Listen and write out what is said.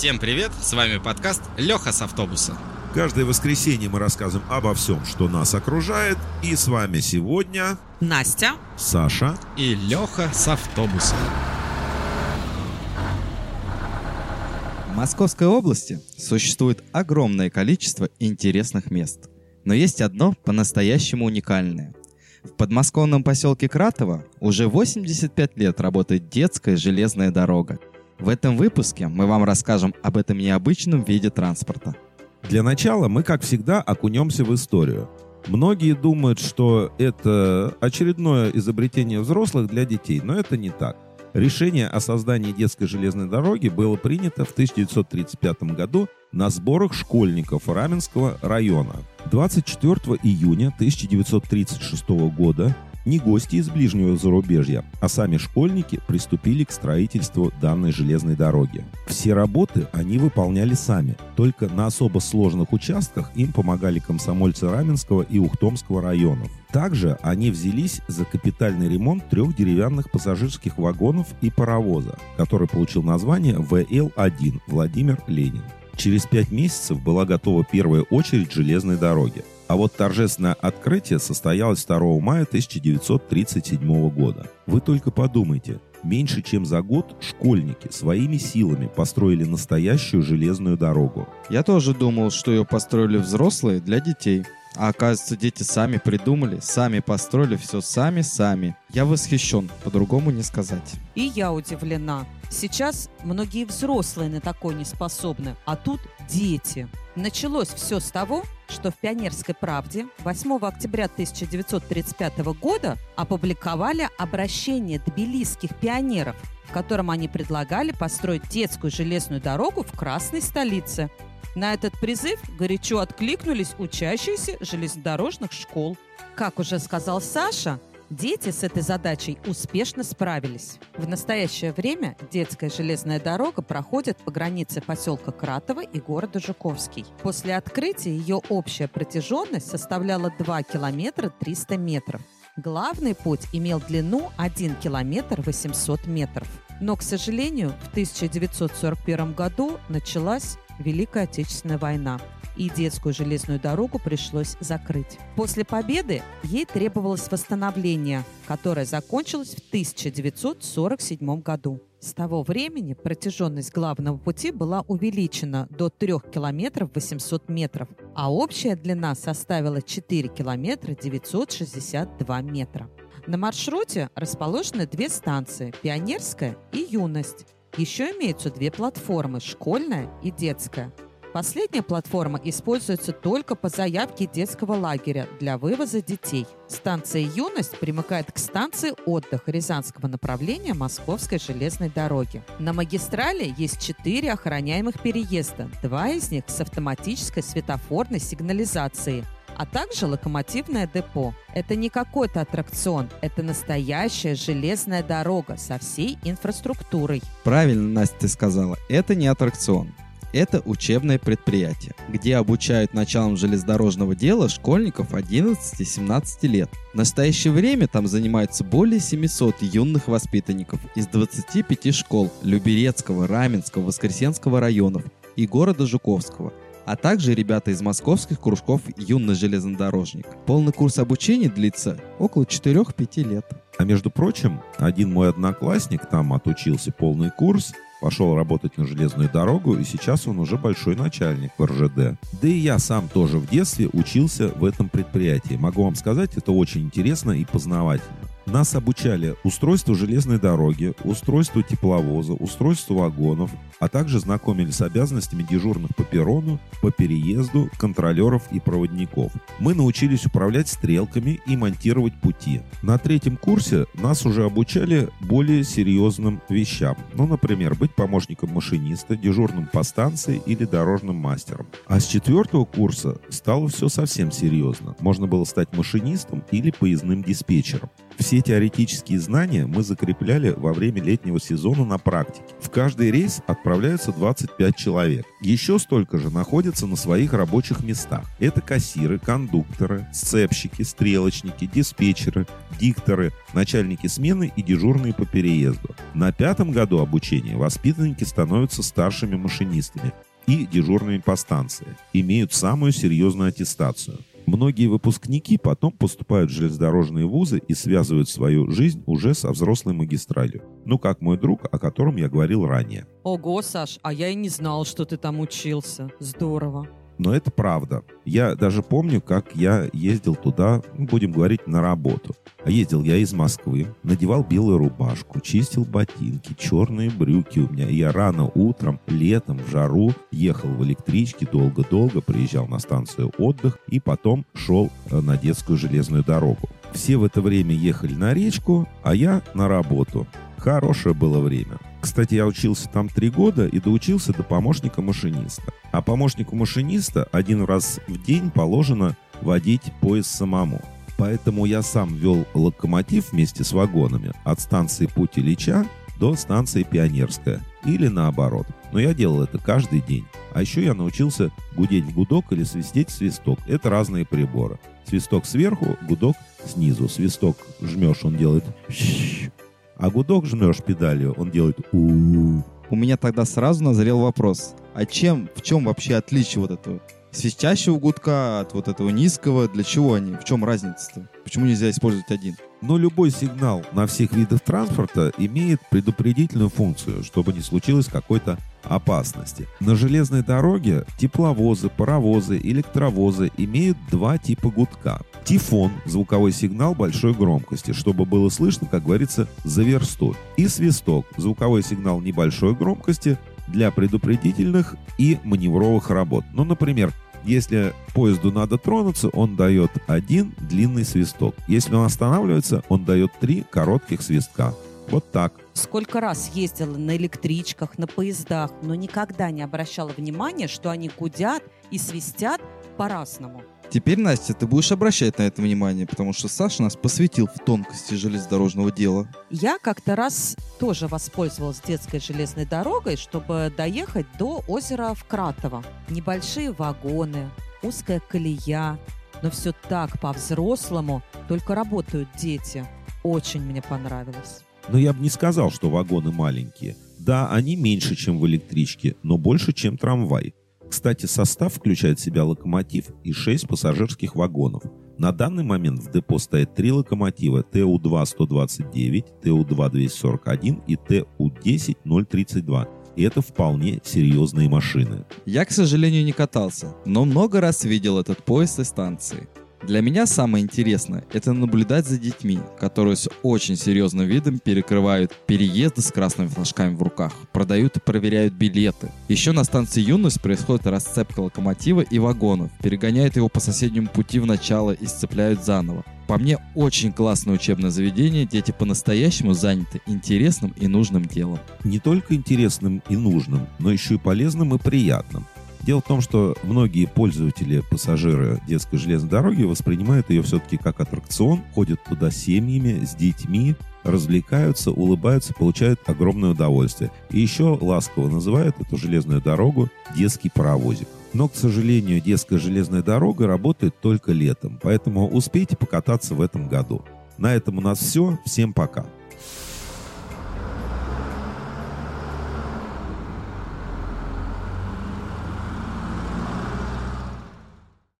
Всем привет, с вами подкаст Леха с автобуса. Каждое воскресенье мы рассказываем обо всем, что нас окружает. И с вами сегодня Настя Саша и Леха с автобуса. В Московской области существует огромное количество интересных мест. Но есть одно по-настоящему уникальное. В подмосковном поселке Кратово уже 85 лет работает детская железная дорога. В этом выпуске мы вам расскажем об этом необычном виде транспорта. Для начала мы, как всегда, окунемся в историю. Многие думают, что это очередное изобретение взрослых для детей, но это не так. Решение о создании детской железной дороги было принято в 1935 году на сборах школьников Раменского района. 24 июня 1936 года не гости из ближнего зарубежья, а сами школьники приступили к строительству данной железной дороги. Все работы они выполняли сами, только на особо сложных участках им помогали комсомольцы Раменского и Ухтомского районов. Также они взялись за капитальный ремонт трех деревянных пассажирских вагонов и паровоза, который получил название ВЛ-1 Владимир Ленин. Через пять месяцев была готова первая очередь железной дороги. А вот торжественное открытие состоялось 2 мая 1937 года. Вы только подумайте, меньше чем за год школьники своими силами построили настоящую железную дорогу. Я тоже думал, что ее построили взрослые для детей. А оказывается, дети сами придумали, сами построили все сами-сами. Я восхищен, по-другому не сказать. и я удивлена. Сейчас многие взрослые на такое не способны, а тут дети. Началось все с того, что в «Пионерской правде» 8 октября 1935 года опубликовали обращение тбилисских пионеров, в котором они предлагали построить детскую железную дорогу в Красной столице. На этот призыв горячо откликнулись учащиеся железнодорожных школ. Как уже сказал Саша, дети с этой задачей успешно справились. В настоящее время детская железная дорога проходит по границе поселка Кратово и города Жуковский. После открытия ее общая протяженность составляла 2 километра 300 метров. Главный путь имел длину 1 километр 800 метров. Но, к сожалению, в 1941 году началась Великая Отечественная война, и детскую железную дорогу пришлось закрыть. После победы ей требовалось восстановление, которое закончилось в 1947 году. С того времени протяженность главного пути была увеличена до 3 километров 800 метров, а общая длина составила 4 километра 962 метра. На маршруте расположены две станции – Пионерская и Юность. Еще имеются две платформы – школьная и детская. Последняя платформа используется только по заявке детского лагеря для вывоза детей. Станция «Юность» примыкает к станции «Отдых» Рязанского направления Московской железной дороги. На магистрали есть четыре охраняемых переезда, два из них с автоматической светофорной сигнализацией, а также локомотивное депо. Это не какой-то аттракцион, это настоящая железная дорога со всей инфраструктурой. Правильно, Настя, ты сказала, это не аттракцион. Это учебное предприятие, где обучают началам железнодорожного дела школьников 11-17 лет. В настоящее время там занимаются более 700 юных воспитанников из 25 школ Люберецкого, Раменского, Воскресенского районов и города Жуковского, а также ребята из московских кружков «Юный железнодорожник». Полный курс обучения длится около 4-5 лет. А между прочим, один мой одноклассник там отучился полный курс, пошел работать на железную дорогу, и сейчас он уже большой начальник в РЖД. Да и я сам тоже в детстве учился в этом предприятии. Могу вам сказать, это очень интересно и познавательно. Нас обучали устройству железной дороги, устройству тепловоза, устройству вагонов, а также знакомили с обязанностями дежурных по перрону, по переезду, контролеров и проводников. Мы научились управлять стрелками и монтировать пути. На третьем курсе нас уже обучали более серьезным вещам. Ну, например, быть помощником машиниста, дежурным по станции или дорожным мастером. А с четвертого курса стало все совсем серьезно. Можно было стать машинистом или поездным диспетчером. Все теоретические знания мы закрепляли во время летнего сезона на практике. В каждый рейс отправляются 25 человек. Еще столько же находятся на своих рабочих местах. Это кассиры, кондукторы, сцепщики, стрелочники, диспетчеры, дикторы, начальники смены и дежурные по переезду. На пятом году обучения воспитанники становятся старшими машинистами и дежурными по станции, имеют самую серьезную аттестацию. Многие выпускники потом поступают в железнодорожные вузы и связывают свою жизнь уже со взрослой магистралью. Ну, как мой друг, о котором я говорил ранее. Ого, Саш, а я и не знал, что ты там учился. Здорово. Но это правда. Я даже помню, как я ездил туда, ну, будем говорить, на работу. Ездил я из Москвы, надевал белую рубашку, чистил ботинки, черные брюки у меня. Я рано утром, летом, в жару ехал в электричке, долго-долго приезжал на станцию отдых и потом шел э, на детскую железную дорогу. Все в это время ехали на речку, а я на работу. Хорошее было время. Кстати, я учился там три года и доучился до помощника машиниста. А помощнику машиниста один раз в день положено водить поезд самому. Поэтому я сам вел локомотив вместе с вагонами от станции Путь Ильича до станции Пионерская. Или наоборот. Но я делал это каждый день. А еще я научился гудеть в гудок или свистеть в свисток. Это разные приборы. Свисток сверху, гудок снизу. Свисток жмешь, он делает а гудок жмешь педалью, он делает у У меня тогда сразу назрел вопрос. А чем, в чем вообще отличие вот этого свистящего гудка от вот этого низкого? Для чего они? В чем разница-то? Почему нельзя использовать один? Но любой сигнал на всех видах транспорта имеет предупредительную функцию, чтобы не случилось какой-то опасности. На железной дороге тепловозы, паровозы, электровозы имеют два типа гудка. Тифон – звуковой сигнал большой громкости, чтобы было слышно, как говорится, за версту. И свисток – звуковой сигнал небольшой громкости для предупредительных и маневровых работ. Ну, например, если поезду надо тронуться, он дает один длинный свисток. Если он останавливается, он дает три коротких свистка. Вот так. Сколько раз ездила на электричках, на поездах, но никогда не обращала внимания, что они гудят и свистят по-разному. Теперь, Настя, ты будешь обращать на это внимание, потому что Саша нас посвятил в тонкости железнодорожного дела. Я как-то раз тоже воспользовалась детской железной дорогой, чтобы доехать до озера Вкратово. Небольшие вагоны, узкая колея, но все так по-взрослому, только работают дети. Очень мне понравилось. Но я бы не сказал, что вагоны маленькие. Да, они меньше, чем в электричке, но больше, чем трамвай. Кстати, состав включает в себя локомотив и 6 пассажирских вагонов. На данный момент в депо стоят три локомотива ТУ-2-129, ТУ-2-241 и ТУ-10-032. И это вполне серьезные машины. Я, к сожалению, не катался, но много раз видел этот поезд из станции. Для меня самое интересное – это наблюдать за детьми, которые с очень серьезным видом перекрывают переезды с красными флажками в руках, продают и проверяют билеты. Еще на станции «Юность» происходит расцепка локомотива и вагонов, перегоняют его по соседнему пути в начало и сцепляют заново. По мне, очень классное учебное заведение, дети по-настоящему заняты интересным и нужным делом. Не только интересным и нужным, но еще и полезным и приятным. Дело в том, что многие пользователи, пассажиры детской железной дороги воспринимают ее все-таки как аттракцион, ходят туда семьями, с детьми, развлекаются, улыбаются, получают огромное удовольствие. И еще ласково называют эту железную дорогу детский паровозик. Но, к сожалению, детская железная дорога работает только летом, поэтому успейте покататься в этом году. На этом у нас все. Всем пока.